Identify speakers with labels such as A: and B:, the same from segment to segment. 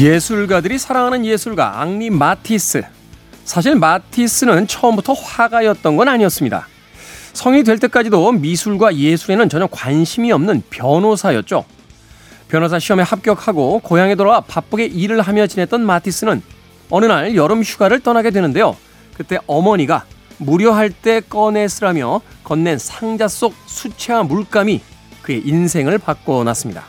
A: 예술가들이 사랑하는 예술가 앙리 마티스. 사실 마티스는 처음부터 화가였던 건 아니었습니다. 성인이 될 때까지도 미술과 예술에는 전혀 관심이 없는 변호사였죠. 변호사 시험에 합격하고 고향에 돌아와 바쁘게 일을 하며 지냈던 마티스는 어느 날 여름 휴가를 떠나게 되는데요. 그때 어머니가 무료할 때 꺼내 쓰라며 건넨 상자 속 수채화 물감이 그의 인생을 바꿔놨습니다.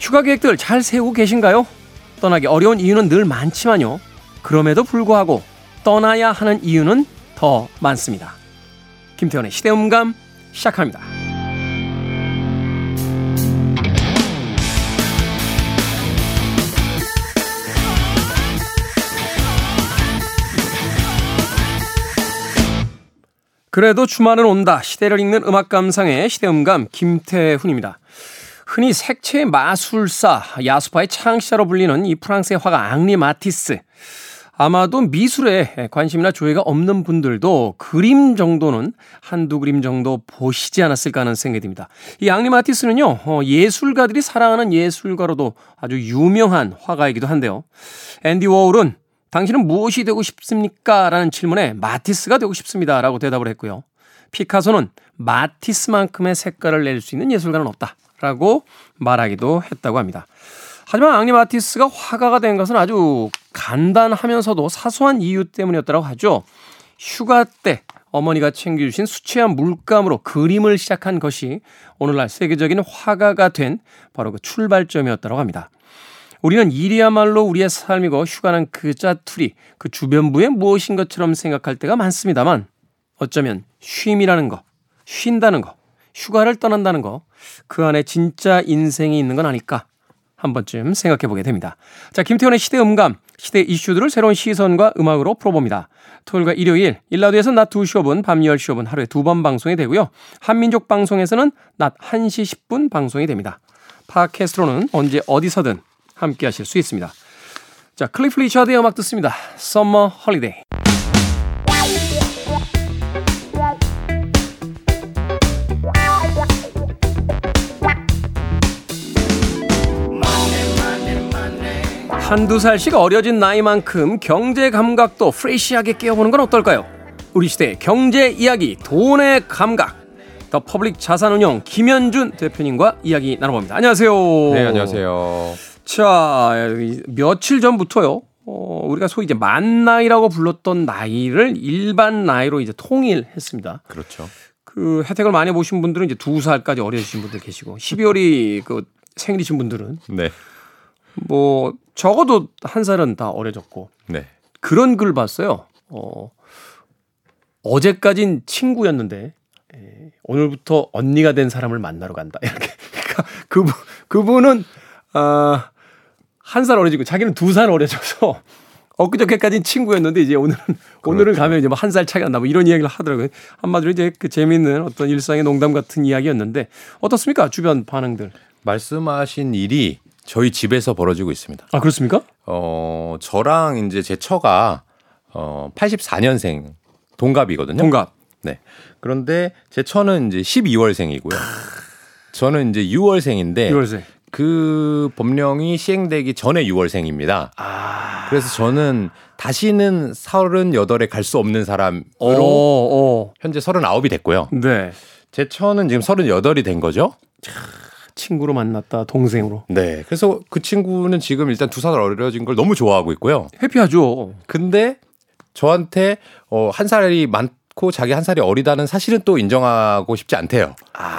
A: 휴가 계획들 잘 세우고 계신가요? 떠나기 어려운 이유는 늘 많지만요. 그럼에도 불구하고 떠나야 하는 이유는 더 많습니다. 김태원의 시대음감 시작합니다. 그래도 주말은 온다. 시대를 읽는 음악 감상의 시대음감 김태훈입니다. 흔히 색채의 마술사, 야수파의 창시자로 불리는 이 프랑스의 화가 앙리 마티스. 아마도 미술에 관심이나 조예가 없는 분들도 그림 정도는 한두 그림 정도 보시지 않았을까 하는 생각이 듭니다. 이 앙리 마티스는요, 어, 예술가들이 사랑하는 예술가로도 아주 유명한 화가이기도 한데요. 앤디 워홀은 당신은 무엇이 되고 싶습니까? 라는 질문에 마티스가 되고 싶습니다. 라고 대답을 했고요. 피카소는 마티스만큼의 색깔을 낼 수 있는 예술가는 없다. 라고 말하기도 했다고 합니다. 하지만 앙리 마티스가 화가가 된 것은 아주 간단하면서도 사소한 이유 때문이었다고 하죠. 휴가 때 어머니가 챙겨주신 수채화 물감으로 그림을 시작한 것이 오늘날 세계적인 화가가 된 바로 그 출발점이었다고 합니다. 우리는 일이야말로 우리의 삶이고 휴가는 그 짜투리, 그 주변부의 무엇인 것처럼 생각할 때가 많습니다만 어쩌면 쉼이라는 거, 쉰다는 거, 휴가를 떠난다는 거, 그 안에 진짜 인생이 있는 건 아닐까 한 번쯤 생각해 보게 됩니다. 자, 김태훈의 시대 음감, 시대 이슈들을 새로운 시선과 음악으로 풀어봅니다. 토요일과 일요일, 일라드에서 낮 2시 5분, 밤 10시 5분 하루에 두 번 방송이 되고요. 한민족 방송에서는 낮 1시 10분 방송이 됩니다. 팟캐스트로는 언제 어디서든 함께 하실 수 있습니다. 자, 클리프 리처드의 음악 듣습니다. Summer Holiday. 한두 살씩 어려진 나이만큼 경제 감각도 프레시하게 깨워보는 건 어떨까요? 우리 시대의 경제 이야기, 돈의 감각. 더 퍼블릭 자산운용 김현준 대표님과 이야기 나눠봅니다. 안녕하세요.
B: 네, 안녕하세요.
A: 자, 며칠 전부터요. 어, 우리가 소위 이제 만 나이라고 불렀던 나이를 일반 나이로 이제 통일했습니다.
B: 그렇죠.
A: 그 혜택을 많이 보신 분들은 이제 두 살까지 어려지신 분들 계시고 12월이 그 생일이신 분들은
B: 네.
A: 뭐 적어도 한 살은 다 어려졌고
B: 네.
A: 그런 글 봤어요. 어, 어제까진 친구였는데 에, 오늘부터 언니가 된 사람을 만나러 간다. 이렇게 그러니까 그분 그분은 아, 한 살 어려지고 자기는 두 살 어려져서 엊그저께까지는 친구였는데 이제 오늘은 그렇죠. 오늘은 가면 이제 뭐 한 살 차이가 나뭐 이런 이야기를 하더라고요. 한마디로 이제 그 재미있는 어떤 일상의 농담 같은 이야기였는데 어떻습니까? 주변 반응들.
B: 말씀하신 일이 저희 집에서 벌어지고 있습니다.
A: 아, 그렇습니까?
B: 어, 저랑 이제 제 처가 어, 84년생 동갑이거든요.
A: 동갑.
B: 네. 그런데 제 처는 이제 12월생이고요. 저는 이제 6월생인데
A: 6월생.
B: 그 법령이 시행되기 전에 6월생입니다.
A: 아.
B: 그래서 저는 다시는 38에 갈 수 없는 사람으로
A: 오, 오.
B: 현재 39이 됐고요.
A: 네.
B: 제 처는 지금 38이 된 거죠.
A: 친구로 만났다 동생으로.
B: 네. 그래서 그 친구는 지금 일단 두 살 어려진 걸 너무 좋아하고 있고요.
A: 해피하죠.
B: 근데 저한테 어, 한 살이 많고 자기 한 살이 어리다는 사실은 또 인정하고 싶지 않대요.
A: 아.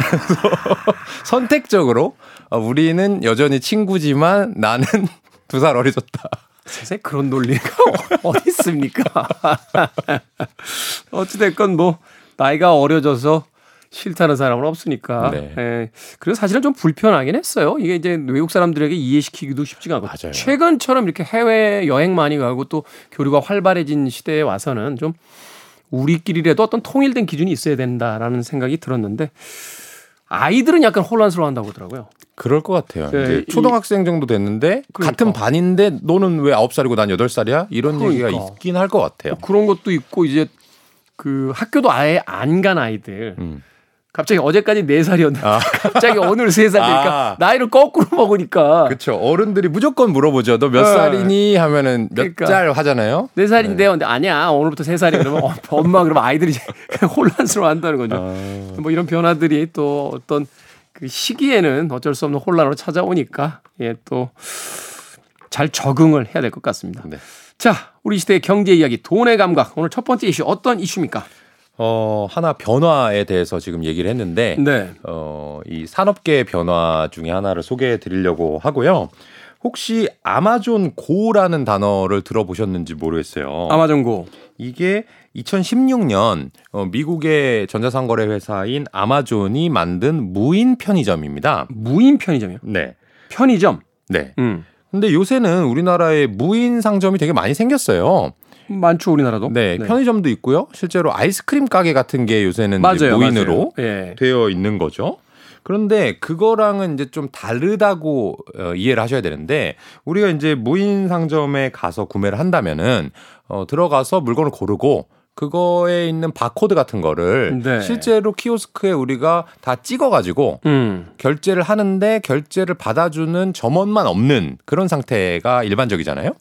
B: 선택적으로 어, 우리는 여전히 친구지만 나는 두 살 어려졌다.
A: 세상에 그런 논리가 어디 있습니까? 어찌됐건 뭐 나이가 어려져서 싫다는 사람은 없으니까.
B: 네.
A: 예. 그래서 사실은 좀 불편하긴 했어요. 이게 이제 외국 사람들에게 이해시키기도 쉽지가 않고.
B: 맞아요.
A: 최근처럼 이렇게 해외 여행 많이 가고 또 교류가 활발해진 시대에 와서는 좀 우리끼리라도 어떤 통일된 기준이 있어야 된다라는 생각이 들었는데 아이들은 약간 혼란스러워 한다고 하더라고요.
B: 그럴 것 같아요.
A: 네,
B: 초등학생 정도 됐는데
A: 그러니까.
B: 같은 반인데 너는 왜 9살이고 난 8살이야? 이런 얘기가
A: 그러니까.
B: 있긴 할 것 같아요.
A: 그런 것도 있고 이제 그 학교도 아예 안 간 아이들
B: 음.
A: 갑자기 어제까지 4살이었는데
B: 아.
A: 갑자기 오늘 3살 되니까
B: 아.
A: 나이를 거꾸로 먹으니까
B: 그렇죠. 어른들이 무조건 물어보죠. 너몇
A: 네.
B: 살이니 하면은 몇
A: 그러니까.
B: 살 하잖아요.
A: 4살인데요. 근데 아니야. 오늘부터 3살이 그러면 어, 엄마 그러면 아이들이 혼란스러워 한다는 거죠.
B: 아.
A: 뭐 이런 변화들이 또 어떤 그 시기에는 어쩔 수 없는 혼란으로 찾아오니까 예, 또 잘 적응을 해야 될 것 같습니다.
B: 네.
A: 자, 우리 시대의 경제 이야기 돈의 감각. 오늘 첫 번째 이슈 어떤 이슈입니까?
B: 어, 하나 변화에 대해서 지금 얘기를 했는데
A: 네.
B: 어, 이 산업계의 변화 중에 하나를 소개해 드리려고 하고요. 혹시 아마존 고라는 단어를 들어보셨는지 모르겠어요.
A: 아마존 고.
B: 이게 2016년 어, 미국의 전자상거래 회사인 아마존이 만든 무인 편의점입니다.
A: 무인 편의점이요.
B: 네.
A: 편의점.
B: 네.
A: 음.
B: 근데 요새는 우리나라에 무인 상점이 되게 많이 생겼어요.
A: 많죠, 우리나라도.
B: 네, 편의점도 있고요. 실제로 아이스크림 가게 같은 게 요새는
A: 맞아요.
B: 무인으로
A: 맞아요. 예.
B: 되어 있는 거죠. 그런데 그거랑은 이제 좀 다르다고 어, 이해를 하셔야 되는데 우리가 이제 무인 상점에 가서 구매를 한다면은 어, 들어가서 물건을 고르고 그거에 있는 바코드 같은 거를
A: 네.
B: 실제로 키오스크에 우리가 다 찍어가지고
A: 음.
B: 결제를 하는데 결제를 받아주는 점원만 없는 그런 상태가 일반적이잖아요.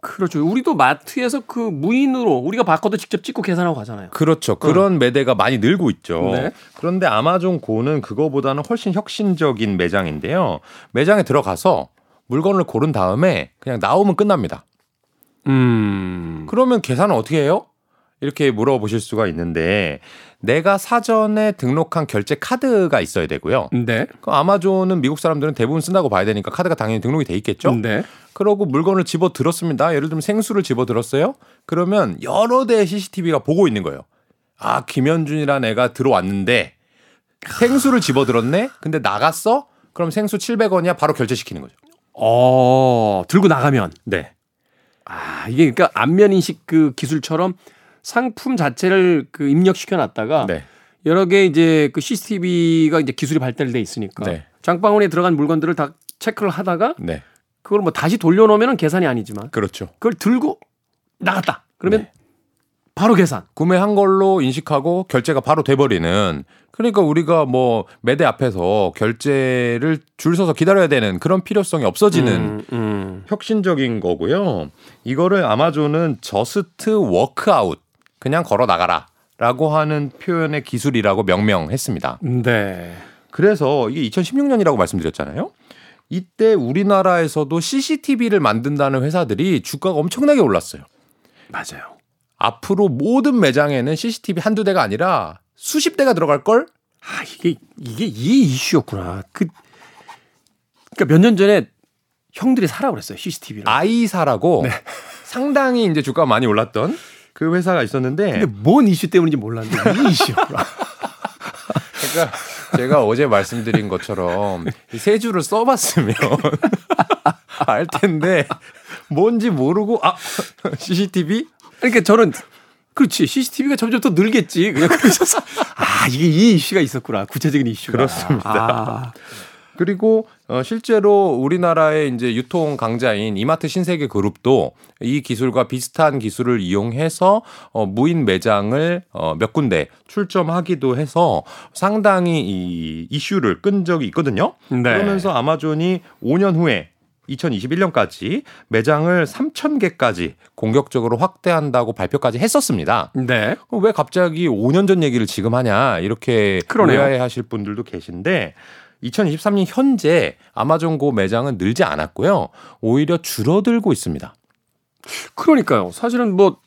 A: 그렇죠. 우리도 마트에서 그 무인으로 우리가 바꿔도 직접 찍고 계산하고 가잖아요.
B: 그렇죠. 그런 매대가 많이 늘고 있죠.
A: 네.
B: 그런데 아마존 고는 그거보다는 훨씬 혁신적인 매장인데요. 매장에 들어가서 물건을 고른 다음에 그냥 나오면 끝납니다.
A: 음.
B: 그러면 계산은 어떻게 해요? 이렇게 물어보실 수가 있는데 내가 사전에 등록한 결제 카드가 있어야 되고요.
A: 네.
B: 그 아마존은 미국 사람들은 대부분 쓴다고 봐야 되니까 카드가 당연히 등록이 돼 있겠죠.
A: 네.
B: 그러고 물건을 집어 들었습니다. 예를 들면 생수를 집어 들었어요. 그러면 여러 대의 CCTV가 보고 있는 거예요. 아, 김현준이란 애가 들어왔는데 생수를 집어 들었네. 근데 나갔어? 그럼 생수 700원이야. 바로 결제시키는 거죠.
A: 어, 들고 나가면.
B: 네.
A: 아, 이게 그러니까 안면 인식 그 기술처럼 상품 자체를 그 입력시켜 놨다가
B: 네.
A: 여러 개 이제 그 CCTV가 이제 기술이 발달돼 있으니까
B: 네.
A: 장바구니에 들어간 물건들을 다 체크를 하다가
B: 네.
A: 그걸 뭐 다시 돌려놓으면 계산이 아니지만
B: 그렇죠.
A: 그걸 들고 나갔다. 그러면
B: 네.
A: 바로 계산.
B: 구매한 걸로 인식하고 결제가 바로 돼버리는 그러니까 우리가 뭐 매대 앞에서 결제를 줄 서서 기다려야 되는 그런 필요성이 없어지는
A: 음, 음.
B: 혁신적인 거고요. 이거를 아마존은 Just Walk Out 그냥 걸어 나가라 라고 하는 표현의 기술이라고 명명했습니다.
A: 네.
B: 그래서 이게 2016년이라고 말씀드렸잖아요. 이때 우리나라에서도 CCTV를 만든다는 회사들이 주가가 엄청나게 올랐어요.
A: 맞아요.
B: 앞으로 모든 매장에는 CCTV 한두 대가 아니라 수십 대가 들어갈 걸?
A: 아, 이게, 이게 이 이슈였구나. 그, 그니까 몇 년 전에 형들이 사라고 그랬어요. CCTV를.
B: 아이 사라고
A: 네.
B: 상당히 이제 주가가 많이 올랐던 그 회사가 있었는데
A: 근데 뭔 이슈 때문인지 몰랐는데 이 이슈였구나.
B: 그러니까 제가 어제 말씀드린 것처럼 이세 줄을 써봤으면 알 텐데 뭔지 모르고 아 CCTV
A: 그러니까 저는 그렇지 CCTV가 점점 더 늘겠지. 그냥 그래서 아 이게 이 이슈가 있었구나. 구체적인 이슈가.
B: 그렇습니다.
A: 아,
B: 그리고 어, 실제로 우리나라의 이제 유통 강자인 이마트 신세계 그룹도 이 기술과 비슷한 기술을 이용해서 어, 무인 매장을 어, 몇 군데 출점하기도 해서 상당히 이 이슈를 끈 적이 있거든요.
A: 네.
B: 그러면서 아마존이 5년 후에 2021년까지 매장을 3,000개까지 공격적으로 확대한다고 발표까지 했었습니다.
A: 네.
B: 어, 왜 갑자기 5년 전 얘기를 지금 하냐 이렇게
A: 그러네요.
B: 오해하실 분들도 계신데 2023년 현재 아마존고 매장은 늘지 않았고요. 오히려 줄어들고 있습니다.
A: 그러니까요. 사실은 뭐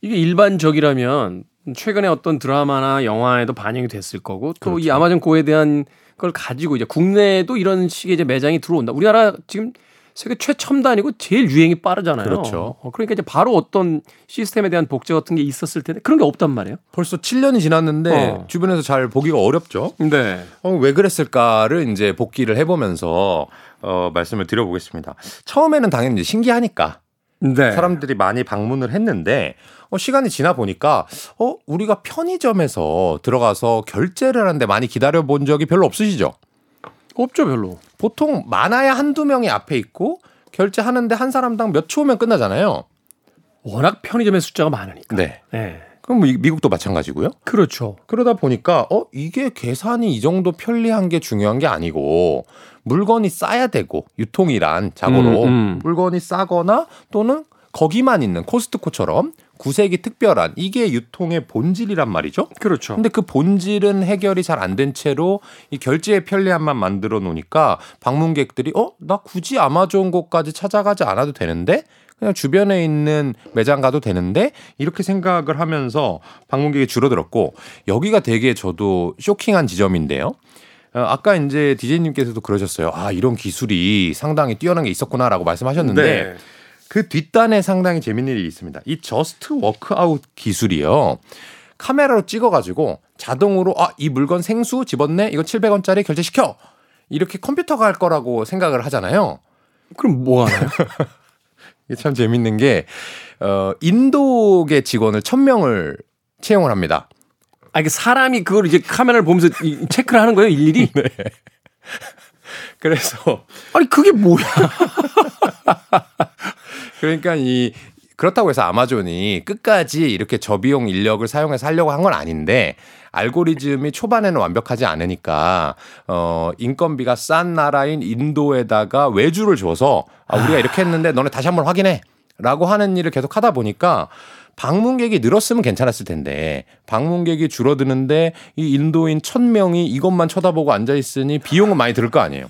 A: 이게 일반적이라면 최근에 어떤 드라마나 영화에도 반영이 됐을 거고 또이
B: 그렇죠.
A: 아마존 고에 대한 걸 가지고 이제 국내에도 이런 식의 이제 매장이 들어온다. 우리나라 지금 세계 최첨단이고 제일 유행이 빠르잖아요.
B: 그렇죠.
A: 어, 그러니까 이제 바로 어떤 시스템에 대한 복제 같은 게 있었을 텐데 그런 게 없단 말이에요.
B: 벌써 7년이 지났는데
A: 어.
B: 주변에서 잘 보기가 어렵죠.
A: 네.
B: 어, 왜 그랬을까를 이제 복기를 해보면서 어, 말씀을 드려보겠습니다. 처음에는 당연히 신기하니까
A: 네.
B: 사람들이 많이 방문을 했는데 어, 시간이 지나 보니까 어, 우리가 편의점에서 들어가서 결제를 하는데 많이 기다려 본 적이 별로 없으시죠?
A: 없죠, 별로.
B: 보통 많아야 한두 명이 앞에 있고 결제하는데 한 사람당 몇 초면 끝나잖아요.
A: 워낙 편의점의 숫자가 많으니까.
B: 네.
A: 네.
B: 그럼 뭐 미국도 마찬가지고요.
A: 그렇죠.
B: 그러다 보니까 어 이게 계산이 이 정도 편리한 게 중요한 게 아니고 물건이 싸야 되고 유통이란 자고로
A: 음, 음.
B: 물건이 싸거나 또는 거기만 있는 코스트코처럼 구색이 특별한 이게 유통의 본질이란 말이죠.
A: 그렇죠.
B: 근데 그 본질은 해결이 잘 안 된 채로 이 결제의 편리함만 만들어 놓으니까 방문객들이 어 나 굳이 아마존 곳까지 찾아가지 않아도 되는데 그냥 주변에 있는 매장 가도 되는데 이렇게 생각을 하면서 방문객이 줄어들었고 여기가 되게 저도 쇼킹한 지점인데요. 어, 아까 이제 디제이님께서도 그러셨어요. 아 이런 기술이 상당히 뛰어난 게 있었구나라고 말씀하셨는데
A: 네.
B: 그 뒷단에 상당히 재밌는 일이 있습니다. 이 Just Walk Out 기술이요. 카메라로 찍어가지고 자동으로 아 이 물건 생수 집었네 이거 700원짜리 결제시켜 이렇게 컴퓨터가 할 거라고 생각을 하잖아요.
A: 그럼 뭐 하나요?
B: 이게 참 재밌는 게 어, 인도계 직원을 1000명을 채용을 합니다.
A: 아, 이게 사람이 그걸 이제 카메라를 보면서 이- 체크를 하는 거예요, 일일이?
B: 그래서
A: 아니, 그게 뭐야?
B: 그러니까 이 그렇다고 해서 아마존이 끝까지 이렇게 저비용 인력을 사용해서 하려고 한 건 아닌데 알고리즘이 초반에는 완벽하지 않으니까 어 인건비가 싼 나라인 인도에다가 외주를 줘서 아 우리가 이렇게 했는데 너네 다시 한번 확인해라고 하는 일을 계속 하다 보니까 방문객이 늘었으면 괜찮았을 텐데 방문객이 줄어드는데 이 인도인 천 명이 이것만 쳐다보고 앉아 있으니 비용은 많이 들 거 아니에요.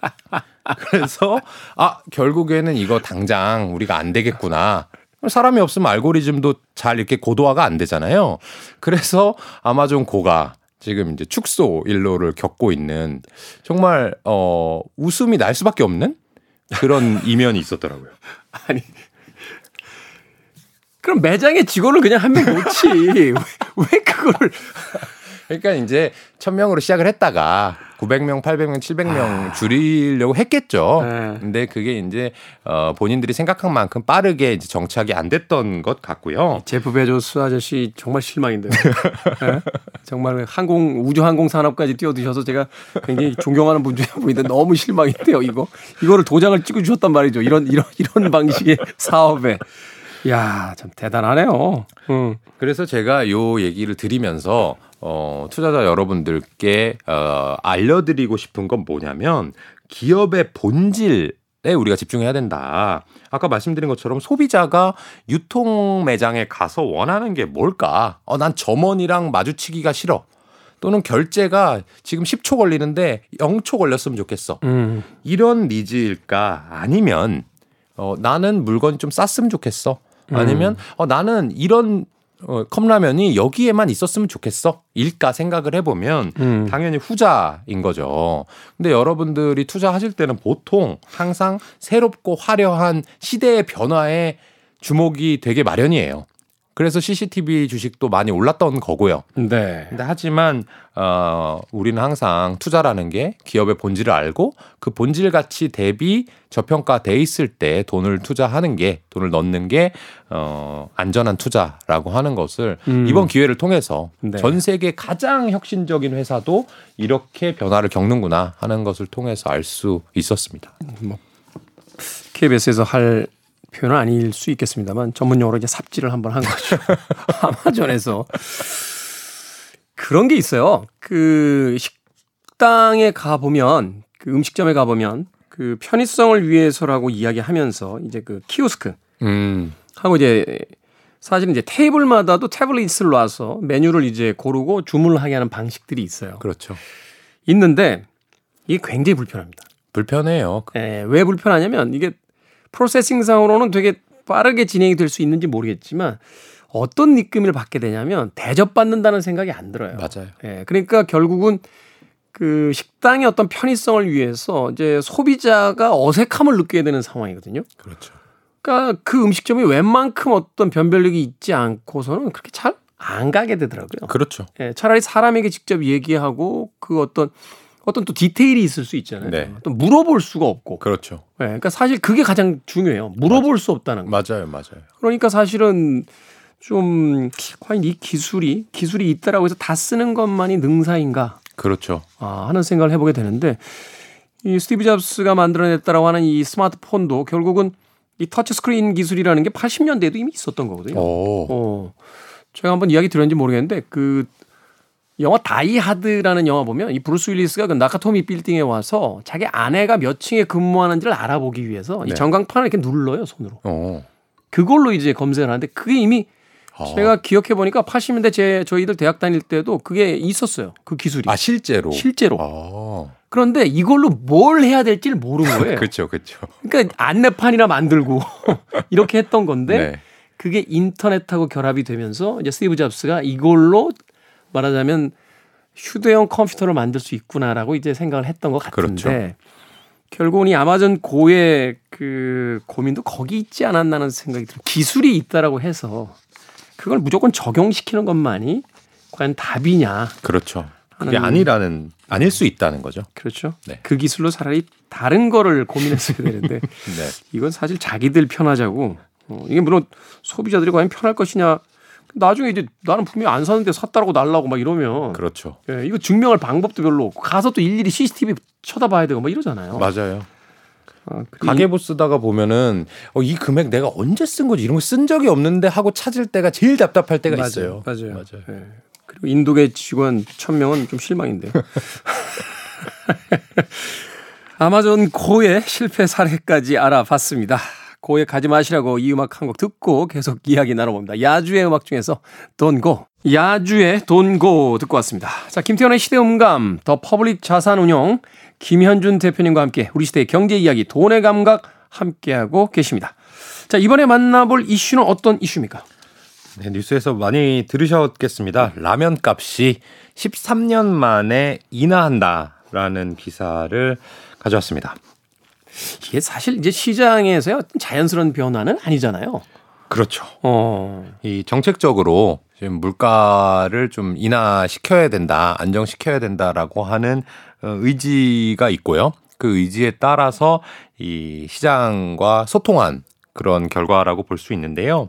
B: 그래서 아 결국에는 이거 당장 우리가 안 되겠구나. 사람이 없으면 알고리즘도 잘 이렇게 고도화가 안 되잖아요. 그래서 아마존 고가 지금 이제 축소 일로를 겪고 있는 정말 어 웃음이 날 수밖에 없는 그런 이면이 있었더라고요.
A: 아니. 그럼 매장에 직원을 그냥 한 명 놓지. 왜, 왜 그거를.
B: 그러니까 이제 1000명으로 시작을 했다가 900명, 800명, 700명 줄이려고 했겠죠.
A: 네.
B: 근데 그게 이제 어 본인들이 생각한 만큼 빠르게 이제 정착이 안 됐던 것 같고요.
A: 제프 베조스 아저씨 정말 실망인데요. 예? 정말 항공 우주 항공 산업까지 뛰어드셔서 제가 굉장히 존경하는 분 중에 한 분인데 너무 실망인데요. 이거 이거를 도장을 찍어 주셨단 말이죠. 이런 이런 이런 방식의 사업에 야 참 대단하네요. 음.
B: 그래서 제가 요 얘기를 드리면서 어, 투자자 여러분들께 어, 알려드리고 싶은 건 뭐냐면 기업의 본질 에 우리가 집중해야 된다. 아까 말씀드린 것처럼 소비자가 유통 매장에 가서 원하는 게 뭘까? 어, 난 점원이랑 마주치기가 싫어. 또는 결제가 지금 10초 걸리는데 0초 걸렸으면 좋겠어.
A: 음.
B: 이런 니즈일까? 아니면 어, 나는 물건이 좀 쌌으면 좋겠어. 아니면 어, 나는 이런 어, 컵라면이 여기에만 있었으면 좋겠어. 일까 생각을 해보면
A: 음.
B: 당연히 후자인 거죠. 근데 여러분들이 투자하실 때는 보통 항상 새롭고 화려한 시대의 변화에 주목이 되게 마련이에요. 그래서 CCTV 주식도 많이 올랐던 거고요.
A: 네.
B: 근데 하지만 어 우리는 항상 투자라는 게 기업의 본질을 알고 그 본질 가치 대비 저평가돼 있을 때 돈을 투자하는 게 돈을 넣는 게 어 안전한 투자라고 하는 것을
A: 음.
B: 이번 기회를 통해서
A: 네.
B: 전 세계 가장 혁신적인 회사도 이렇게 변화를 겪는구나 하는 것을 통해서 알 수 있었습니다.
A: KBS에서 할 표현은 아닐 수 있겠습니다만 전문용어로 이제 삽질을 한번 한 거죠. 아마존에서 그런 게 있어요. 그 식당에 가 보면 그 음식점에 가 보면 그 편의성을 위해서라고 이야기하면서 이제 그 키오스크
B: 음.
A: 하고 이제 사실은 이제 테이블마다도 태블릿을 놔서 메뉴를 이제 고르고 주문을 하게 하는 방식들이 있어요.
B: 그렇죠.
A: 있는데 이게 굉장히 불편합니다.
B: 불편해요.
A: 예, 왜 불편하냐면 이게 프로세싱상으로는 되게 빠르게 진행이 될 수 있는지 모르겠지만 어떤 느낌을 받게 되냐면 대접받는다는 생각이 안 들어요.
B: 맞아요.
A: 예, 그러니까 결국은 그 식당의 어떤 편의성을 위해서 이제 소비자가 어색함을 느끼게 되는 상황이거든요.
B: 그렇죠.
A: 그러니까 그 음식점이 웬만큼 어떤 변별력이 있지 않고서는 그렇게 잘 안 가게 되더라고요.
B: 그렇죠.
A: 예, 차라리 사람에게 직접 얘기하고 그 어떤 어떤 또 디테일이 있을 수 있잖아요.
B: 네.
A: 또 물어볼 수가 없고.
B: 그렇죠.
A: 예, 그러니까 사실 그게 가장 중요해요. 물어볼 수 없다는 거.
B: 맞아요. 맞아요.
A: 그러니까 사실은 좀 과연 이 기술이 기술이 있다라고 해서 다 쓰는 것만이 능사인가
B: 그렇죠.
A: 아, 하는 생각을 해보게 되는데 이 스티브 잡스가 만들어냈다라고 하는 이 스마트폰도 결국은 이 터치 스크린 기술이라는 게 80년대에도 이미 있었던 거거든요.
B: 오.
A: 어. 제가 한번 이야기 드렸는지 모르겠는데 그 영화 다이하드라는 영화 보면 이 브루스 윌리스가 그 나카토미 빌딩에 와서 자기 아내가 몇 층에 근무하는지를 알아보기 위해서
B: 네.
A: 이 전광판을 이렇게 눌러요 손으로.
B: 어.
A: 그걸로 이제 검색을 하는데 그게 이미
B: 아.
A: 제가 기억해 보니까 80년대 제 저희들 대학 다닐 때도 그게 있었어요. 그 기술이
B: 아 실제로.
A: 실제로.
B: 아.
A: 그런데 이걸로 뭘 해야 될지를 모르는 거예요.
B: 그렇죠, 그렇죠.
A: 그러니까 안내판이나 만들고 이렇게 했던 건데
B: 네.
A: 그게 인터넷하고 결합이 되면서 이제 스티브 잡스가 이걸로 말하자면 휴대용 컴퓨터를 만들 수 있구나라고 이제 생각을 했던 것 같은데
B: 그렇죠.
A: 결국은 이 아마존 고의 그 고민도 거기 있지 않았나는 생각이 들어요. 기술이 있다라고 해서 그걸 무조건 적용시키는 것만이 과연 답이냐.
B: 그렇죠. 그게 아니라는 아닐 수 있다는 거죠.
A: 그렇죠.
B: 네.
A: 그 기술로 차라리 다른 거를 고민했어야 되는데
B: 네.
A: 이건 사실 자기들 편하자고 어, 이게 물론 소비자들이 과연 편할 것이냐 나중에 이제 나는 분명히 안 사는데 샀다라고 날라고 막 이러면
B: 그렇죠.
A: 예, 이거 증명할 방법도 별로 없고 가서 또 일일이 CCTV 쳐다봐야 되고 막 이러잖아요.
B: 맞아요.
A: 아,
B: 가계부 쓰다가 보면은 어, 이 금액 내가 언제 쓴 거지 이런 거 쓴 적이 없는데 하고 찾을 때가 제일 답답할 때가
A: 맞아요.
B: 있어요.
A: 맞아요.
B: 맞아요.
A: 예. 그리고 인도계 직원 천 명은 좀 실망인데요. 아마존 고의 실패 사례까지 알아봤습니다. 고에 가지 마시라고 이 음악 한 곡 듣고 계속 이야기 나눠봅니다. Yazoo의 음악 중에서 Don't Go. Yazoo의 Don't Go 듣고 왔습니다. 자, 김태훈의 시대음감, 더 퍼블릭 자산운용, 김현준 대표님과 함께 우리 시대의 경제 이야기, 돈의 감각 함께하고 계십니다. 자, 이번에 만나볼 이슈는 어떤 이슈입니까?
B: 네, 뉴스에서 많이 들으셨겠습니다. 라면 값이 13년 만에 인하한다라는 기사를 가져왔습니다.
A: 이게 사실 이제 시장에서의 어떤 자연스러운 변화는 아니잖아요.
B: 그렇죠.
A: 어,
B: 이 정책적으로 지금 물가를 좀 인하시켜야 된다, 안정시켜야 된다라고 하는 어, 의지가 있고요. 그 의지에 따라서 이 시장과 소통한 그런 결과라고 볼 수 있는데요.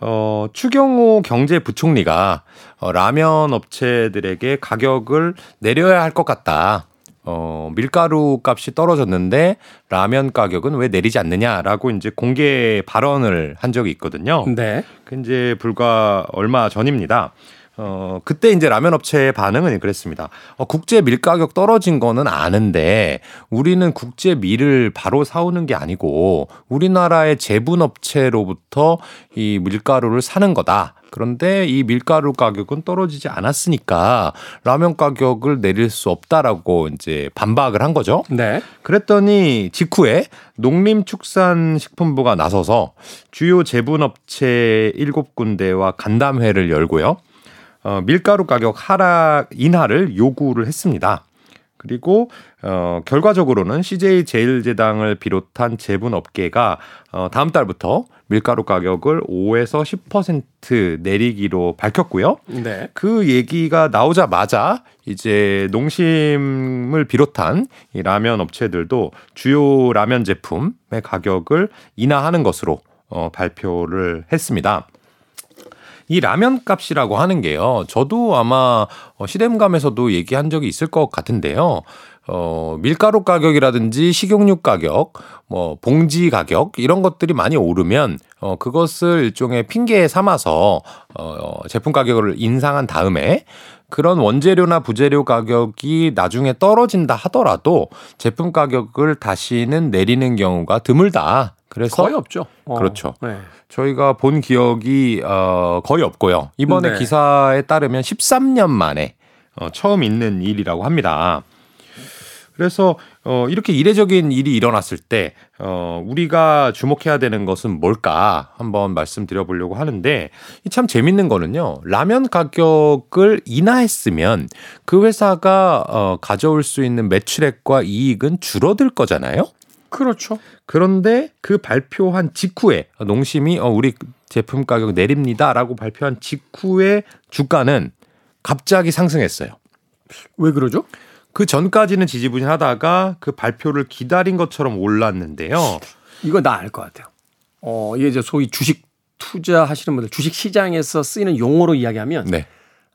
B: 어, 추경호 경제부총리가 어, 라면 업체들에게 가격을 내려야 할 것 같다. 어, 밀가루 값이 떨어졌는데 라면 가격은 왜 내리지 않느냐라고 이제 공개 발언을 한 적이 있거든요.
A: 네.
B: 그 이제 불과 얼마 전입니다. 어, 그때 이제 라면 업체의 반응은 그랬습니다. 어, 국제 밀 가격 떨어진 거는 아는데 우리는 국제 밀을 바로 사오는 게 아니고 우리나라의 제분 업체로부터 이 밀가루를 사는 거다. 그런데 이 밀가루 가격은 떨어지지 않았으니까 라면 가격을 내릴 수 없다라고 이제 반박을 한 거죠.
A: 네.
B: 그랬더니 직후에 농림축산식품부가 나서서 주요 제분업체 7군데와 간담회를 열고요. 어, 밀가루 가격 하락 인하를 요구를 했습니다. 그리고 어, 결과적으로는 CJ 제일제당을 비롯한 제분 업계가 어, 다음 달부터 밀가루 가격을 5에서 10% 내리기로 밝혔고요.
A: 네.
B: 그 얘기가 나오자마자 이제 농심을 비롯한 이 라면 업체들도 주요 라면 제품의 가격을 인하하는 것으로 어, 발표를 했습니다. 이 라면 값이라고 하는 게요. 저도 아마 어, 시댐감에서도 얘기한 적이 있을 것 같은데요. 어, 밀가루 가격이라든지 식용유 가격, 뭐 봉지 가격 이런 것들이 많이 오르면 어, 그것을 일종의 핑계 삼아서 어, 제품 가격을 인상한 다음에 그런 원재료나 부재료 가격이 나중에 떨어진다 하더라도 제품 가격을 다시는 내리는 경우가 드물다. 그래서
A: 거의 없죠. 어.
B: 그렇죠.
A: 네.
B: 저희가 본 기억이 어, 거의 없고요. 이번에
A: 네.
B: 기사에 따르면 13년 만에 어, 처음 있는 일이라고 합니다. 그래서 어, 이렇게 이례적인 일이 일어났을 때 어, 우리가 주목해야 되는 것은 뭘까 한번 말씀드려보려고 하는데 이참 재밌는 거는요. 라면 가격을 인하했으면 그 회사가 어, 가져올 수 있는 매출액과 이익은 줄어들 거잖아요.
A: 그렇죠.
B: 그런데 그 발표한 직후에 농심이 어, 우리 제품 가격 내립니다라고 발표한 직후에 주가는 갑자기 상승했어요.
A: 왜 그러죠?
B: 그 전까지는 지지부진하다가 그 발표를 기다린 것처럼 올랐는데요.
A: 이거 나 알 것 같아요. 어, 이게 이제 소위 주식 투자하시는 분들 주식 시장에서 쓰이는 용어로 이야기하면
B: 네.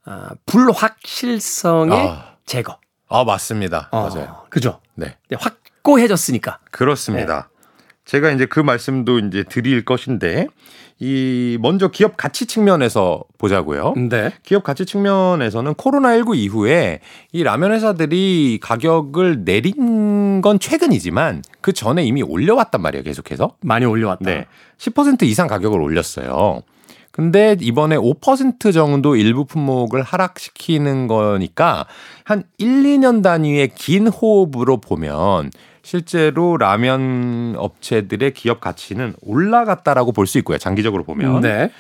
A: 아, 불확실성의
B: 아.
A: 제거.
B: 아, 맞습니다.
A: 어,
B: 맞아요.
A: 그죠?
B: 네.
A: 네, 확고해졌으니까.
B: 그렇습니다. 제가 이제 그 말씀도 이제 드릴 것인데 이 먼저 기업 가치 측면에서 보자고요.
A: 네.
B: 기업 가치 측면에서는 코로나19 이후에 이 라면 회사들이 가격을 내린 건 최근이지만 그 전에 이미 올려왔단 말이에요, 계속해서.
A: 많이 올려왔다.
B: 네. 10% 이상 가격을 올렸어요. 근데 이번에 5% 정도 일부 품목을 하락시키는 거니까 한 1, 2년 단위의 긴 호흡으로 보면 실제로 라면 업체들의 기업 가치는 올라갔다라고 볼 수 있고요. 장기적으로 보면.
A: 네.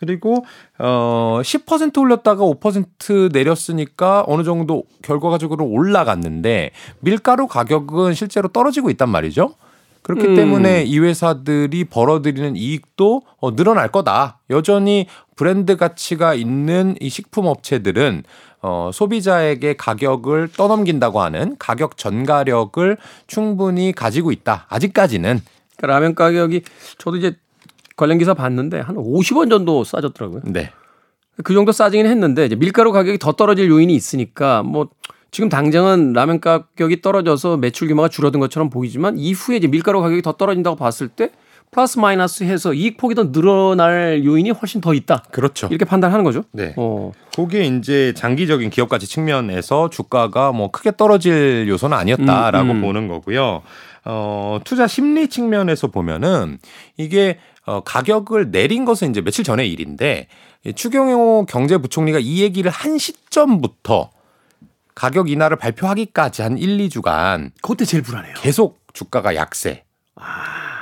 B: 그리고 어10% 올렸다가 5% 내렸으니까 어느 정도 결과적으로 올라갔는데 밀가루 가격은 실제로 떨어지고 있단 말이죠. 그렇기
A: 음.
B: 때문에 이 회사들이 벌어들이는 이익도 어, 늘어날 거다. 여전히 브랜드 가치가 있는 이 식품 업체들은 어, 소비자에게 가격을 떠넘긴다고 하는 가격 전가력을 충분히 가지고 있다. 아직까지는
A: 그러니까 라면 가격이 저도 이제 관련 기사 봤는데 한 50원 정도 싸졌더라고요.
B: 네.
A: 그 정도 싸지긴 했는데 이제 밀가루 가격이 더 떨어질 요인이 있으니까 뭐 지금 당장은 라면 가격이 떨어져서 매출 규모가 줄어든 것처럼 보이지만 이후에 이제 밀가루 가격이 더 떨어진다고 봤을 때 플러스 마이너스 해서 이익 폭이 더 늘어날 요인이 훨씬 더 있다.
B: 그렇죠.
A: 이렇게 판단하는 거죠.
B: 네.
A: 어.
B: 그게 이제 장기적인 기업 가치 측면에서 주가가 뭐 크게 떨어질 요소는 아니었다라고
A: 음, 음.
B: 보는 거고요. 어, 투자 심리 측면에서 보면은 이게 어, 가격을 내린 것은 이제 며칠 전의 일인데 이 추경호 경제부총리가 이 얘기를 한 시점부터 가격 인하를 발표하기까지 한 1, 2주간
A: 그때 제일 불안해요.
B: 계속 주가가 약세.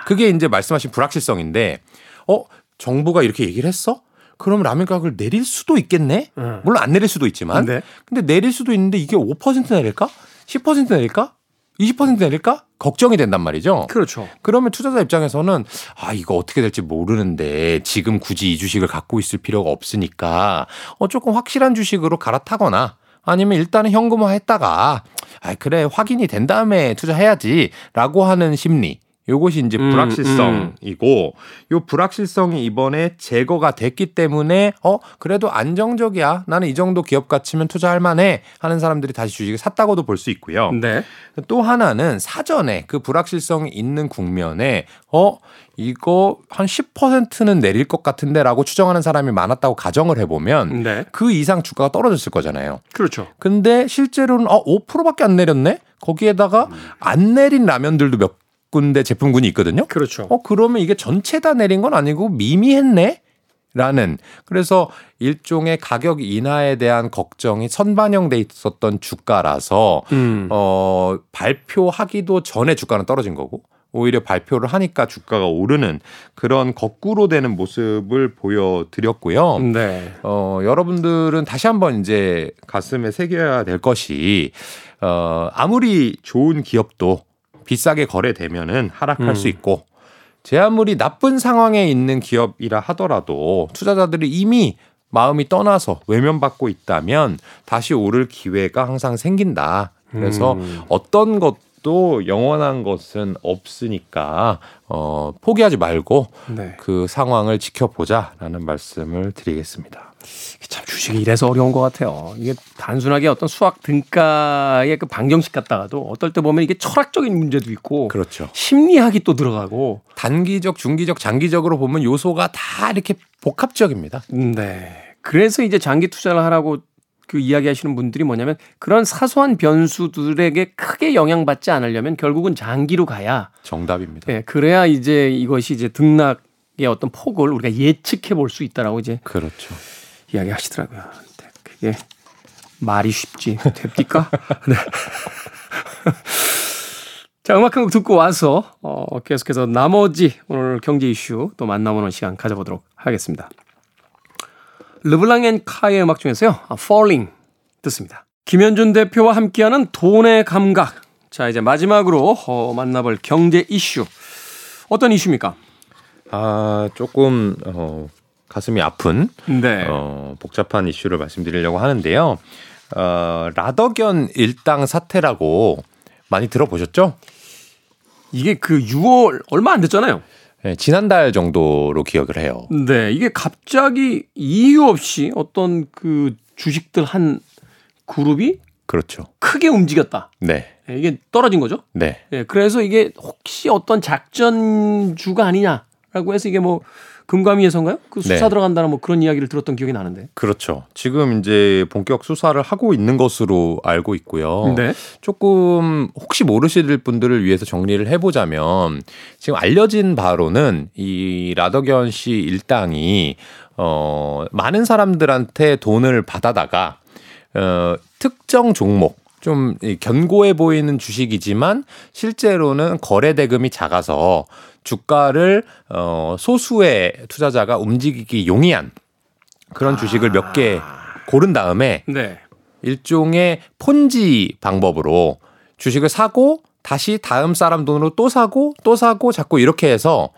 B: 그게 이제 말씀하신 불확실성인데, 어, 정부가 이렇게 얘기를 했어? 그럼 라면 가격을 내릴 수도 있겠네?
A: 음.
B: 물론 안 내릴 수도 있지만.
A: 네.
B: 근데 내릴 수도 있는데 이게 5% 내릴까? 10% 내릴까? 20% 내릴까? 걱정이 된단 말이죠.
A: 그렇죠.
B: 그러면 투자자 입장에서는 아 이거 어떻게 될지 모르는데 지금 굳이 이 주식을 갖고 있을 필요가 없으니까 어 조금 확실한 주식으로 갈아타거나 아니면 일단은 현금화 했다가 아 그래 확인이 된 다음에 투자해야지라고 하는 심리. 요것이 이제
A: 음,
B: 불확실성이고 요 불확실성이 이번에 제거가 됐기 때문에 어 그래도 안정적이야 나는 이 정도 기업 가치면 투자할 만해 하는 사람들이 다시 주식을 샀다고도 볼 수 있고요.
A: 네.
B: 또 하나는 사전에 그 불확실성이 있는 국면에 어 이거 한 10%는 내릴 것 같은데라고 추정하는 사람이 많았다고 가정을 해보면
A: 네.
B: 그 이상 주가가 떨어졌을 거잖아요.
A: 그렇죠.
B: 근데 실제로는 어 5%밖에 안 내렸네. 거기에다가 안 내린 라면들도 몇 군데 제품군이 있거든요.
A: 그렇죠.
B: 어 그러면 이게 전체 다 내린 건 아니고 미미했네. 라는 그래서 일종의 가격 인하에 대한 걱정이 선반영돼 있었던 주가라서
A: 음.
B: 어 발표하기도 전에 주가는 떨어진 거고 오히려 발표를 하니까 주가가 오르는 그런 거꾸로 되는 모습을 보여드렸고요.
A: 네.
B: 어, 여러분들은 다시 한번 이제 가슴에 새겨야 될 것이, 어, 아무리 좋은 기업도 비싸게 거래되면은 하락할
A: 음.
B: 수 있고, 제 아무리 나쁜 상황에 있는 기업이라 하더라도 투자자들이 이미 마음이 떠나서 외면받고 있다면 다시 오를 기회가 항상 생긴다. 그래서
A: 음.
B: 어떤 것도 영원한 것은 없으니까 어, 포기하지 말고
A: 네.
B: 그 상황을 지켜보자라는 말씀을 드리겠습니다.
A: 참 주식이 이래서 어려운 것 같아요. 이게 단순하게 어떤 수학 등가의 그 방정식 같다가도 어떨 때 보면 이게 철학적인 문제도 있고
B: 그렇죠.
A: 심리학이 또 들어가고
B: 단기적, 중기적, 장기적으로 보면 요소가 다 이렇게 복합적입니다.
A: 네. 그래서 이제 장기 투자를 하라고 그 이야기하시는 분들이 뭐냐면 그런 사소한 변수들에게 크게 영향받지 않으려면 결국은 장기로 가야
B: 정답입니다.
A: 예, 그래야 이제 이것이 이제 등락의 어떤 폭을 우리가 예측해 볼 수 있다라고 이제
B: 그렇죠.
A: 이야기 하시더라고요. 근데 그게 말이 쉽지 됩니까? 네. 자, 음악 한 곡 듣고 와서 어, 계속해서 나머지 오늘 경제 이슈 또 만나보는 시간 가져보도록 하겠습니다. LeBlanc and Carr의 음악 중에서요. 아, Falling 듣습니다. 김현준 대표와 함께하는 돈의 감각. 자, 이제 마지막으로 어, 만나볼 경제 이슈. 어떤 이슈입니까?
B: 아, 조금 어, 가슴이 아픈
A: 네.
B: 어, 복잡한 이슈를 말씀드리려고 하는데요. 어, 라더견 일당 사태라고 많이 들어보셨죠?
A: 이게 그 6월 얼마 안 됐잖아요.
B: 네, 지난달 정도로 기억을 해요.
A: 네, 이게 갑자기 이유 없이 어떤 그 주식들 한 그룹이
B: 그렇죠.
A: 크게 움직였다.
B: 네.
A: 예, 이게 떨어진 거죠.
B: 네.
A: 예, 그래서 이게 혹시 어떤 작전주가 아니냐라고 해서 이게 뭐 금감위에서인가요? 그 수사
B: 네.
A: 들어간다는 뭐 그런 이야기를 들었던 기억이 나는데.
B: 그렇죠. 지금 이제 본격 수사를 하고 있는 것으로 알고 있고요.
A: 네.
B: 조금 혹시 모르실 분들을 위해서 정리를 해보자면 지금 알려진 바로는 이 라더견 씨 일당이 어 많은 사람들한테 돈을 받아다가 어 특정 종목 좀이 견고해 보이는 주식이지만 실제로는 거래 대금이 작아서 주가를 어 소수의 투자자가 움직이기 용이한 그런 주식을 몇개 고른 다음에
A: 네.
B: 일종의 폰지 방법으로 주식을 사고 다시 다음 사람 돈으로 또 사고 또 사고 자꾸 이렇게 해서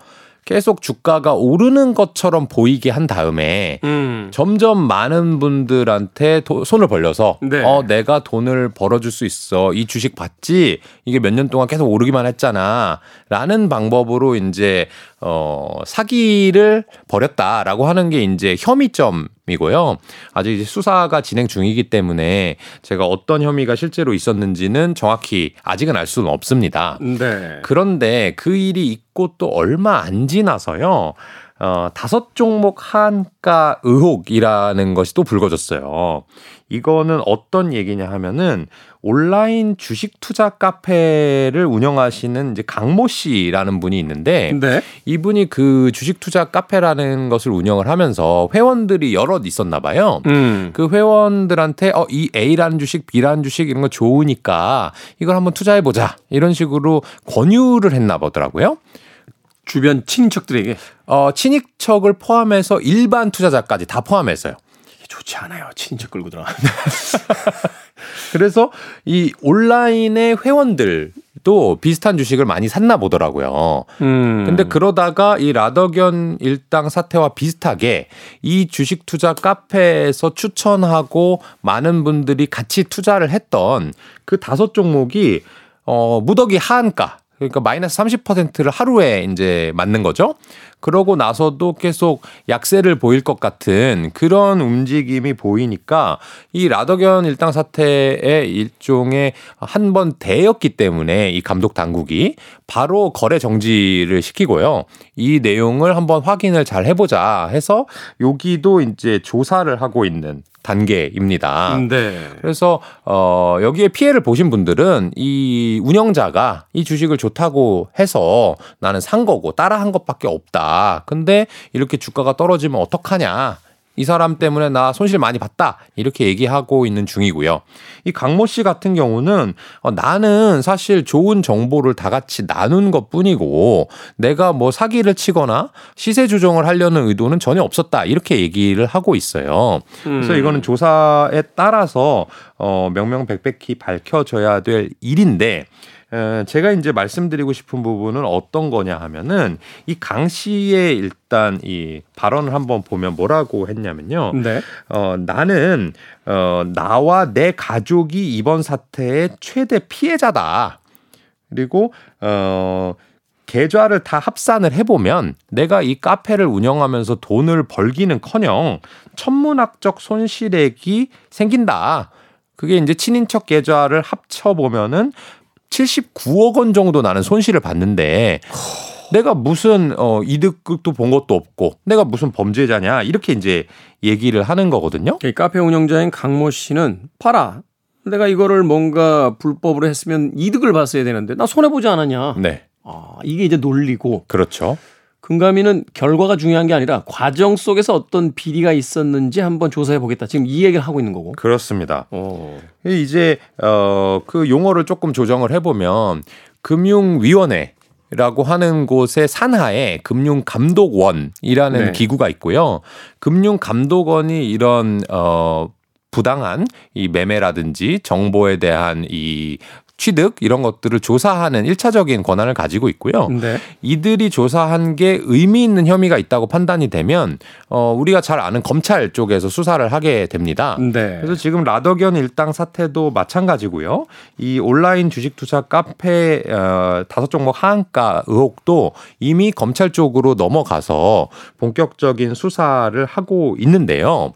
B: 계속 주가가 오르는 것처럼 보이게 한 다음에
A: 음.
B: 점점 많은 분들한테 도- 손을 벌려서
A: 네.
B: 어 내가 돈을 벌어줄 수 있어 이 주식 봤지 이게 몇 년 동안 계속 오르기만 했잖아라는 방법으로 이제 어 사기를 벌였다라고 하는 게 이제 혐의점이고요 아직 이제 수사가 진행 중이기 때문에 제가 어떤 혐의가 실제로 있었는지는 정확히 아직은 알 수는 없습니다.
A: 네.
B: 그런데 그 일이 있고 또 얼마 안 지나서요. 어, 다섯 종목 한가 의혹이라는 것이 또 불거졌어요. 이거는 어떤 얘기냐 하면은 온라인 주식 투자 카페를 운영하시는 이제 강모 씨라는 분이 있는데
A: 네.
B: 이분이 그 주식 투자 카페라는 것을 운영을 하면서 회원들이 여럿 있었나 봐요.
A: 음.
B: 그 회원들한테 어 이 A라는 주식, B라는 주식 이런 거 좋으니까 이걸 한번 투자해 보자. 이런 식으로 권유를 했나 보더라고요.
A: 주변 친인척들에게
B: 어 친인척을 포함해서 일반 투자자까지 다 포함했어요.
A: 좋지 않아요. 친인척 끌고 들어가.
B: 그래서 이 온라인의 회원들도 비슷한 주식을 많이 샀나 보더라고요.
A: 음.
B: 근데 그러다가 이 라더견 일당 사태와 비슷하게 이 주식 투자 카페에서 추천하고 많은 분들이 같이 투자를 했던 그 다섯 종목이 어 무더기 하한가 그러니까 마이너스 30%를 하루에 이제 맞는 거죠. 그러고 나서도 계속 약세를 보일 것 같은 그런 움직임이 보이니까 이 라더견 일당 사태의 일종의 한 번 대였기 때문에 이 감독 당국이 바로 거래 정지를 시키고요. 이 내용을 한번 확인을 잘 해보자 해서 여기도 이제 조사를 하고 있는 단계입니다.
A: 네.
B: 그래서 어 여기에 피해를 보신 분들은 이 운영자가 이 주식을 좋다고 해서 나는 산 거고 따라 한 것밖에 없다. 근데 이렇게 주가가 떨어지면 어떡하냐? 이 사람 때문에 나 손실 많이 봤다. 이렇게 얘기하고 있는 중이고요. 이 강모 씨 같은 경우는 어, 나는 사실 좋은 정보를 다 같이 나눈 것 뿐이고 내가 뭐 사기를 치거나 시세 조정을 하려는 의도는 전혀 없었다. 이렇게 얘기를 하고 있어요. 그래서
A: 음.
B: 이거는 조사에 따라서 어, 명명백백히 밝혀져야 될 일인데 에, 제가 이제 말씀드리고 싶은 부분은 어떤 거냐 하면은 이 강 씨의 일단 이 발언을 한번 보면 뭐라고 했냐면요.
A: 네.
B: 어, 나는 어, 나와 내 가족이 이번 사태의 최대 피해자다. 그리고 어 계좌를 다 합산을 해보면 내가 이 카페를 운영하면서 돈을 벌기는커녕 천문학적 손실액이 생긴다. 그게 이제 친인척 계좌를 합쳐 보면은 79억 원 정도 나는 손실을 봤는데 내가 무슨 어 이득도 본 것도 없고 내가 무슨 범죄자냐 이렇게 이제 얘기를 하는 거거든요.
A: 이 카페 운영자인 강모 씨는 팔아. 내가 이거를 뭔가 불법으로 했으면 이득을 봤어야 되는데 나 손해 보지 않았냐.
B: 네.
A: 아, 이게 이제 논리고
B: 그렇죠.
A: 금감위는 결과가 중요한 게 아니라 과정 속에서 어떤 비리가 있었는지 한번 조사해 보겠다. 지금 이 얘기를 하고 있는 거고.
B: 그렇습니다.
A: 어.
B: 이제 어 그 용어를 조금 조정을 해보면 금융위원회. 라고 하는 곳의 산하에 금융감독원이라는
A: 네.
B: 기구가 있고요. 금융감독원이 이런 어 부당한 이 매매라든지 정보에 대한 이 취득 이런 것들을 조사하는 일차적인 권한을 가지고 있고요.
A: 네.
B: 이들이 조사한 게 의미 있는 혐의가 있다고 판단이 되면 어 우리가 잘 아는 검찰 쪽에서 수사를 하게 됩니다.
A: 네.
B: 그래서 지금 라더견 일당 사태도 마찬가지고요. 이 온라인 주식 투자 카페 어, 다섯 종목 하한가 의혹도 이미 검찰 쪽으로 넘어가서 본격적인 수사를 하고 있는데요.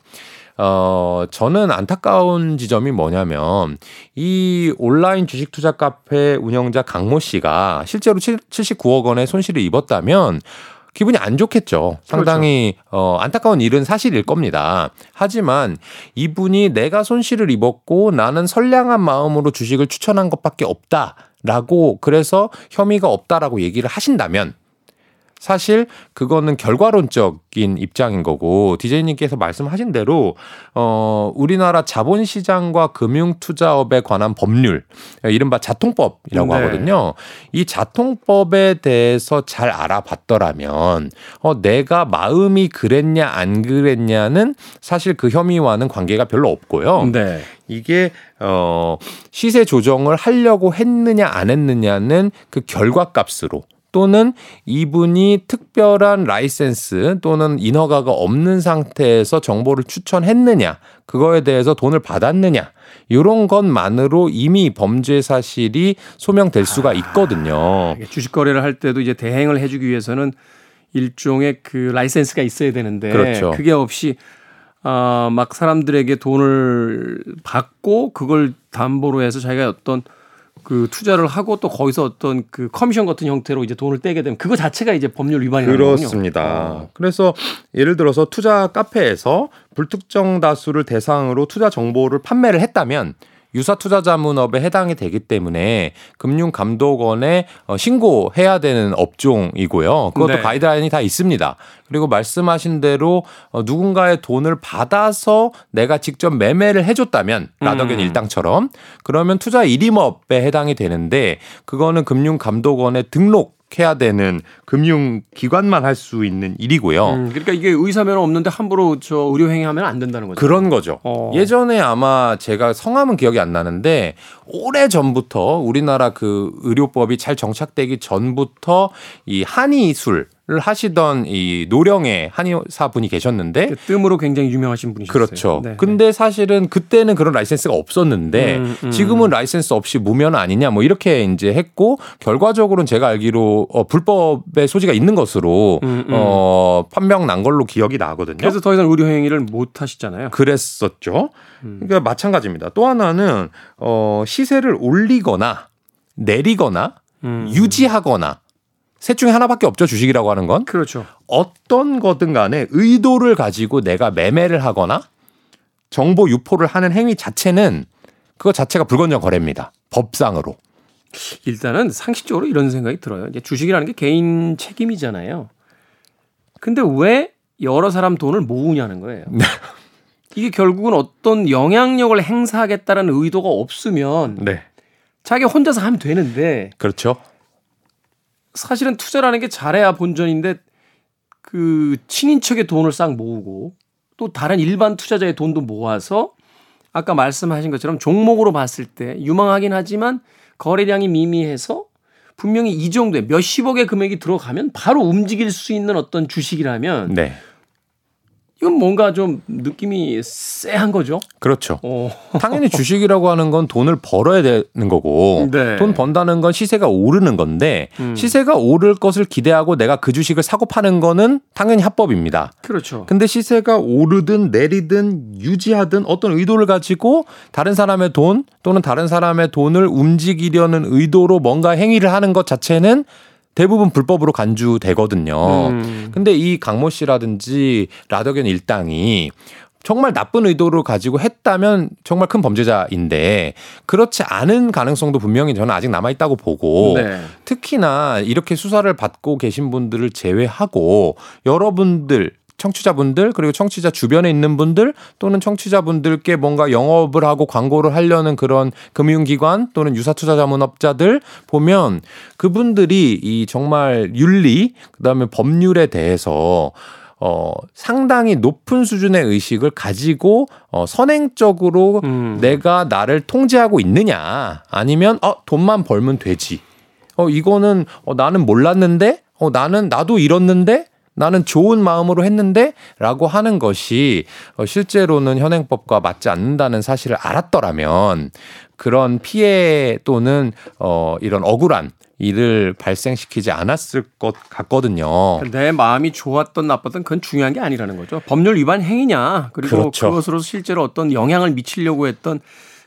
B: 어, 저는 안타까운 지점이 뭐냐면 이 온라인 주식 투자 카페 운영자 강모 씨가 실제로 79억 원의 손실을 입었다면 기분이 안 좋겠죠. 상당히 그렇죠. 어, 안타까운 일은 사실일 겁니다. 하지만 이분이 내가 손실을 입었고 나는 선량한 마음으로 주식을 추천한 것밖에 없다 라고 그래서 혐의가 없다라고 얘기를 하신다면 사실 그거는 결과론적인 입장인 거고 디제이님께서 말씀하신 대로 어 우리나라 자본시장과 금융투자업에 관한 법률 이른바 자통법이라고 네. 하거든요. 이 자통법에 대해서 잘 알아봤더라면 어 내가 마음이 그랬냐 안 그랬냐는 사실 그 혐의와는 관계가 별로 없고요. 네. 이게 어 시세 조정을 하려고 했느냐 안 했느냐는 그 결과값으로 또는 이분이 특별한 라이센스 또는 인허가가 없는 상태에서 정보를 추천했느냐 그거에 대해서 돈을 받았느냐 이런 것만으로 이미 범죄 사실이 소명될 수가 아, 있거든요. 아,
A: 주식 거래를 할 때도 이제 대행을 해주기 위해서는 일종의 그 라이센스가 있어야 되는데 그렇죠. 그게 없이 어, 막 사람들에게 돈을 받고 그걸 담보로 해서 자기가 어떤 그 투자를 하고 또 거기서 어떤 그 커미션 같은 형태로 이제 돈을 떼게 되면 그거 자체가 이제 법률 위반이라는
B: 거군요. 그렇습니다. 어. 그래서 예를 들어서 투자 카페에서 불특정 다수를 대상으로 투자 정보를 판매를 했다면 유사 투자 자 문업에 해당이 되기 때문에 금융감독원에 어, 신고해야 되는 업종이고요. 그것도 네. 가이드라인이 다 있습니다. 그리고 말씀하신 대로 어, 누군가의 돈을 받아서 내가 직접 매매를 해줬다면 라더겐 음. 일당처럼 그러면 투자 일임업에 해당이 되는데 그거는 금융감독원에 등록 해야 되는 금융기관만 할 수 있는 일이고요. 음,
A: 그러니까 이게 의사면 없는데 함부로 저 의료행위하면 안 된다는 거죠.
B: 그런 거죠. 어. 예전에 아마 제가 성함은 기억이 안 나는데 오래 전부터 우리나라 그 의료법이 잘 정착되기 전부터 이 한의술 을 하시던 이 노령의 한의사 분이 계셨는데 그
A: 뜸으로 굉장히 유명하신 분이셨어요.
B: 그렇죠. 네, 네. 근데 사실은 그때는 그런 라이센스가 없었는데 음, 음. 지금은 라이센스 없이 무면허 아니냐 뭐 이렇게 이제 했고 결과적으로는 제가 알기로 어, 불법의 소지가 있는 것으로 음, 음. 어, 판명 난 걸로 기억이 나거든요.
A: 그래서 더 이상 의료 행위를 못 하시잖아요.
B: 그랬었죠. 음. 그러니까 마찬가지입니다. 또 하나는 어, 시세를 올리거나 내리거나 음. 유지하거나 셋 중에 하나밖에 없죠. 주식이라고 하는 건.
A: 그렇죠.
B: 어떤 거든 간에 의도를 가지고 내가 매매를 하거나 정보 유포를 하는 행위 자체는 그거 자체가 불건전 거래입니다. 법상으로.
A: 일단은 상식적으로 이런 생각이 들어요. 이제 주식이라는 게 개인 책임이잖아요. 근데 왜 여러 사람 돈을 모으냐는 거예요. 네. 이게 결국은 어떤 영향력을 행사하겠다는 의도가 없으면 네. 자기 혼자서 하면 되는데
B: 그렇죠.
A: 사실은 투자라는 게 잘해야 본전인데 그 친인척의 돈을 싹 모으고 또 다른 일반 투자자의 돈도 모아서 아까 말씀하신 것처럼 종목으로 봤을 때 유망하긴 하지만 거래량이 미미해서 분명히 이 정도의 몇십억의 금액이 들어가면 바로 움직일 수 있는 어떤 주식이라면 네. 이건 뭔가 좀 느낌이 쎄한 거죠.
B: 그렇죠. 어. 당연히 주식이라고 하는 건 돈을 벌어야 되는 거고 네. 돈 번다는 건 시세가 오르는 건데 음. 시세가 오를 것을 기대하고 내가 그 주식을 사고 파는 거는 당연히 합법입니다.
A: 그렇죠.
B: 근데 시세가 오르든 내리든 유지하든 어떤 의도를 가지고 다른 사람의 돈 또는 다른 사람의 돈을 움직이려는 의도로 뭔가 행위를 하는 것 자체는 대부분 불법으로 간주되거든요. 음. 근데 이 강모 씨라든지 라더견 일당이 정말 나쁜 의도를 가지고 했다면 정말 큰 범죄자인데 그렇지 않은 가능성도 분명히 저는 아직 남아 있다고 보고 네. 특히나 이렇게 수사를 받고 계신 분들을 제외하고 여러분들 청취자분들 그리고 청취자 주변에 있는 분들 또는 청취자분들께 뭔가 영업을 하고 광고를 하려는 그런 금융기관 또는 유사투자 자문업자들 보면 그분들이 이 정말 윤리 그다음에 법률에 대해서 어, 상당히 높은 수준의 의식을 가지고 어, 선행적으로 음. 내가 나를 통제하고 있느냐 아니면 어, 돈만 벌면 되지. 어, 이거는 어, 나는 몰랐는데 어, 나는 나도 잃었는데 나는 좋은 마음으로 했는데 라고 하는 것이 어, 실제로는 현행법과 맞지 않는다는 사실을 알았더라면 그런 피해 또는 어 이런 억울한 일을 발생시키지 않았을 것 같거든요.
A: 내 마음이 좋았던 나빴던 그건 중요한 게 아니라는 거죠. 법률 위반 행위냐 그리고
B: 그렇죠.
A: 그것으로 실제로 어떤 영향을 미치려고 했던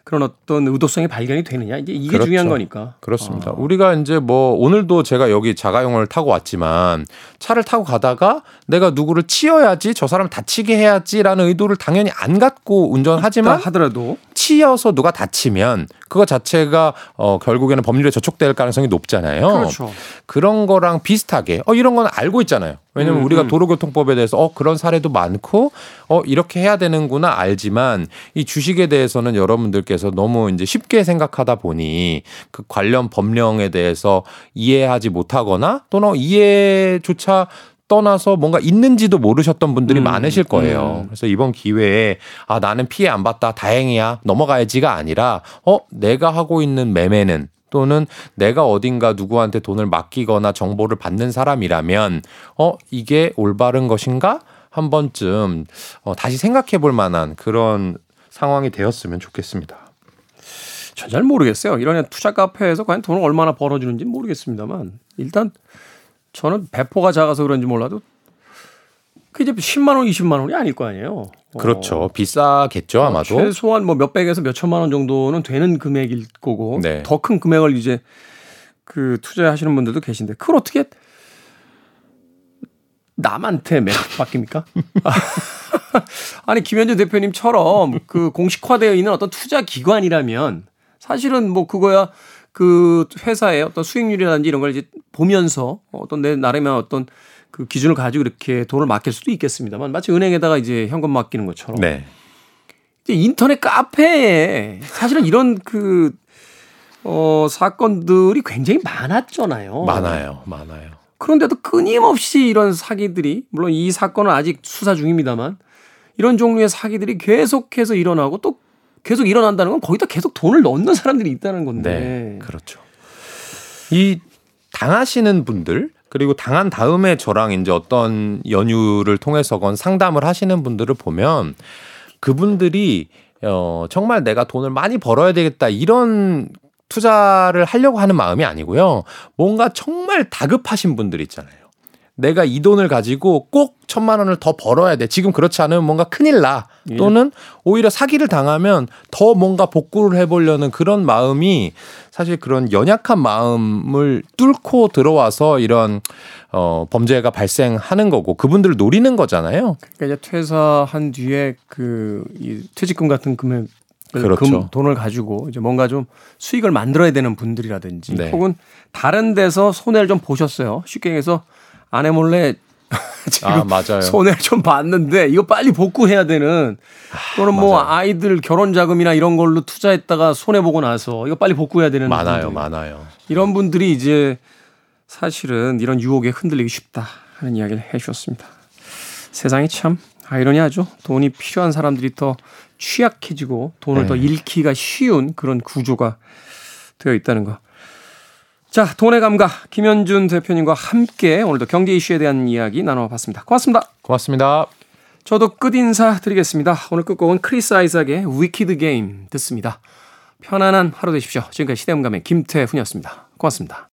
A: 그런 어떤 의도성이 발견이 되느냐 이제 이게
B: 그렇죠.
A: 중요한 거니까.
B: 그렇습니다.
A: 아.
B: 우리가 이제 뭐 오늘도 제가 여기 자가용을 타고 왔지만 차를 타고 가다가 내가 누구를 치여야지 저 사람 다치게 해야지라는 의도를 당연히 안 갖고 운전하지만
A: 하더라도
B: 치여서 누가 다치면 그거 자체가 어 결국에는 법률에 저촉될 가능성이 높잖아요.
A: 그렇죠.
B: 그런 거랑 비슷하게 어 이런 건 알고 있잖아요. 왜냐면
A: 음,
B: 우리가
A: 음.
B: 도로교통법에 대해서 어 그런 사례도 많고 어 이렇게 해야 되는구나 알지만 이 주식에 대해서는 여러분들께서 너무 이제 쉽게 생각하다 보니 그 관련 법령에 대해서 이해하지 못하거나 또는 이해조차 떠나서 뭔가 있는지도 모르셨던 분들이
A: 음,
B: 많으실 거예요.
A: 음.
B: 그래서 이번 기회에 아 나는 피해 안 봤다 다행이야 넘어가야지가 아니라 어 내가 하고 있는 매매는 또는 내가 어딘가 누구한테 돈을 맡기거나 정보를 받는 사람이라면 어 이게 올바른 것인가 한 번쯤 어, 다시 생각해 볼 만한 그런 상황이 되었으면 좋겠습니다.
A: 전 잘 모르겠어요. 이런 투자 카페에서 과연 돈을 얼마나 벌어주는지 모르겠습니다만 일단 저는 배포가 작아서 그런지 몰라도 그 이제 10만 원, 20만 원이 아닐 거 아니에요. 어,
B: 그렇죠. 비싸겠죠 아마도.
A: 최소한 뭐 몇백에서 몇천만 원 정도는 되는 금액일 거고
B: 네.
A: 더큰 금액을 이제 그 투자하시는 분들도 계신데 그걸 어떻게 남한테 맡깁니까? 아니 김현주 대표님처럼 그 공식화되어 있는 어떤 투자 기관이라면 사실은 뭐 그거야 그 회사의 어떤 수익률이라든지 이런 걸 이제 보면서 어떤 내 나름의 어떤 그 기준을 가지고 이렇게 돈을 맡길 수도 있겠습니다만 마치 은행에다가 이제 현금 맡기는 것처럼
B: 네.
A: 이제 인터넷 카페에 사실은 이런 그, 어, 사건들이 굉장히 많았잖아요.
B: 많아요. 많아요.
A: 그런데도 끊임없이 이런 사기들이, 물론 이 사건은 아직 수사 중입니다만, 이런 종류의 사기들이 계속해서 일어나고 또 계속 일어난다는 건 거기다 계속 돈을 넣는 사람들이 있다는 건데.
B: 네. 그렇죠. 이 당하시는 분들 그리고 당한 다음에 저랑 이제 어떤 연유를 통해서건 상담을 하시는 분들을 보면 그분들이 어 정말 내가 돈을 많이 벌어야 되겠다 이런 투자를 하려고 하는 마음이 아니고요. 뭔가 정말 다급하신 분들 있잖아요. 내가 이 돈을 가지고 꼭 천만 원을 더 벌어야 돼. 지금 그렇지 않으면 뭔가 큰일 나. 또는 오히려 사기를 당하면 더 뭔가 복구를 해보려는 그런 마음이 사실 그런 연약한 마음을 뚫고 들어와서 이런 어 범죄가 발생하는 거고 그분들을 노리는 거잖아요.
A: 그러니까 이제 퇴사한 뒤에 그 이 퇴직금 같은 금액
B: 그렇죠.
A: 금, 돈을 가지고 이제 뭔가 좀 수익을 만들어야 되는 분들이라든지
B: 네.
A: 혹은 다른 데서 손해를 좀 보셨어요. 쉽게 얘기해서 아내 몰래 지금
B: 아 맞아요.
A: 손해를 좀 봤는데 이거 빨리 복구해야 되는 또는 뭐
B: 맞아요.
A: 아이들 결혼 자금이나 이런 걸로 투자했다가 손해 보고 나서 이거 빨리 복구해야 되는
B: 많아요,
A: 분들.
B: 많아요.
A: 이런 분들이 이제 사실은 이런 유혹에 흔들리기 쉽다 하는 이야기를 해 주셨습니다. 세상이 참 아이러니하죠. 돈이 필요한 사람들이 더 취약해지고 돈을
B: 네.
A: 더 잃기가 쉬운 그런 구조가 되어 있다는 거. 자, 돈의 감각 김현준 대표님과 함께 오늘도 경제 이슈에 대한 이야기 나눠봤습니다. 고맙습니다.
B: 고맙습니다.
A: 저도 끝 인사 드리겠습니다. 오늘 끝곡은 크리스 아이삭의 Wicked Game 듣습니다. 편안한 하루 되십시오. 지금까지 시대음감의 김태훈이었습니다. 고맙습니다.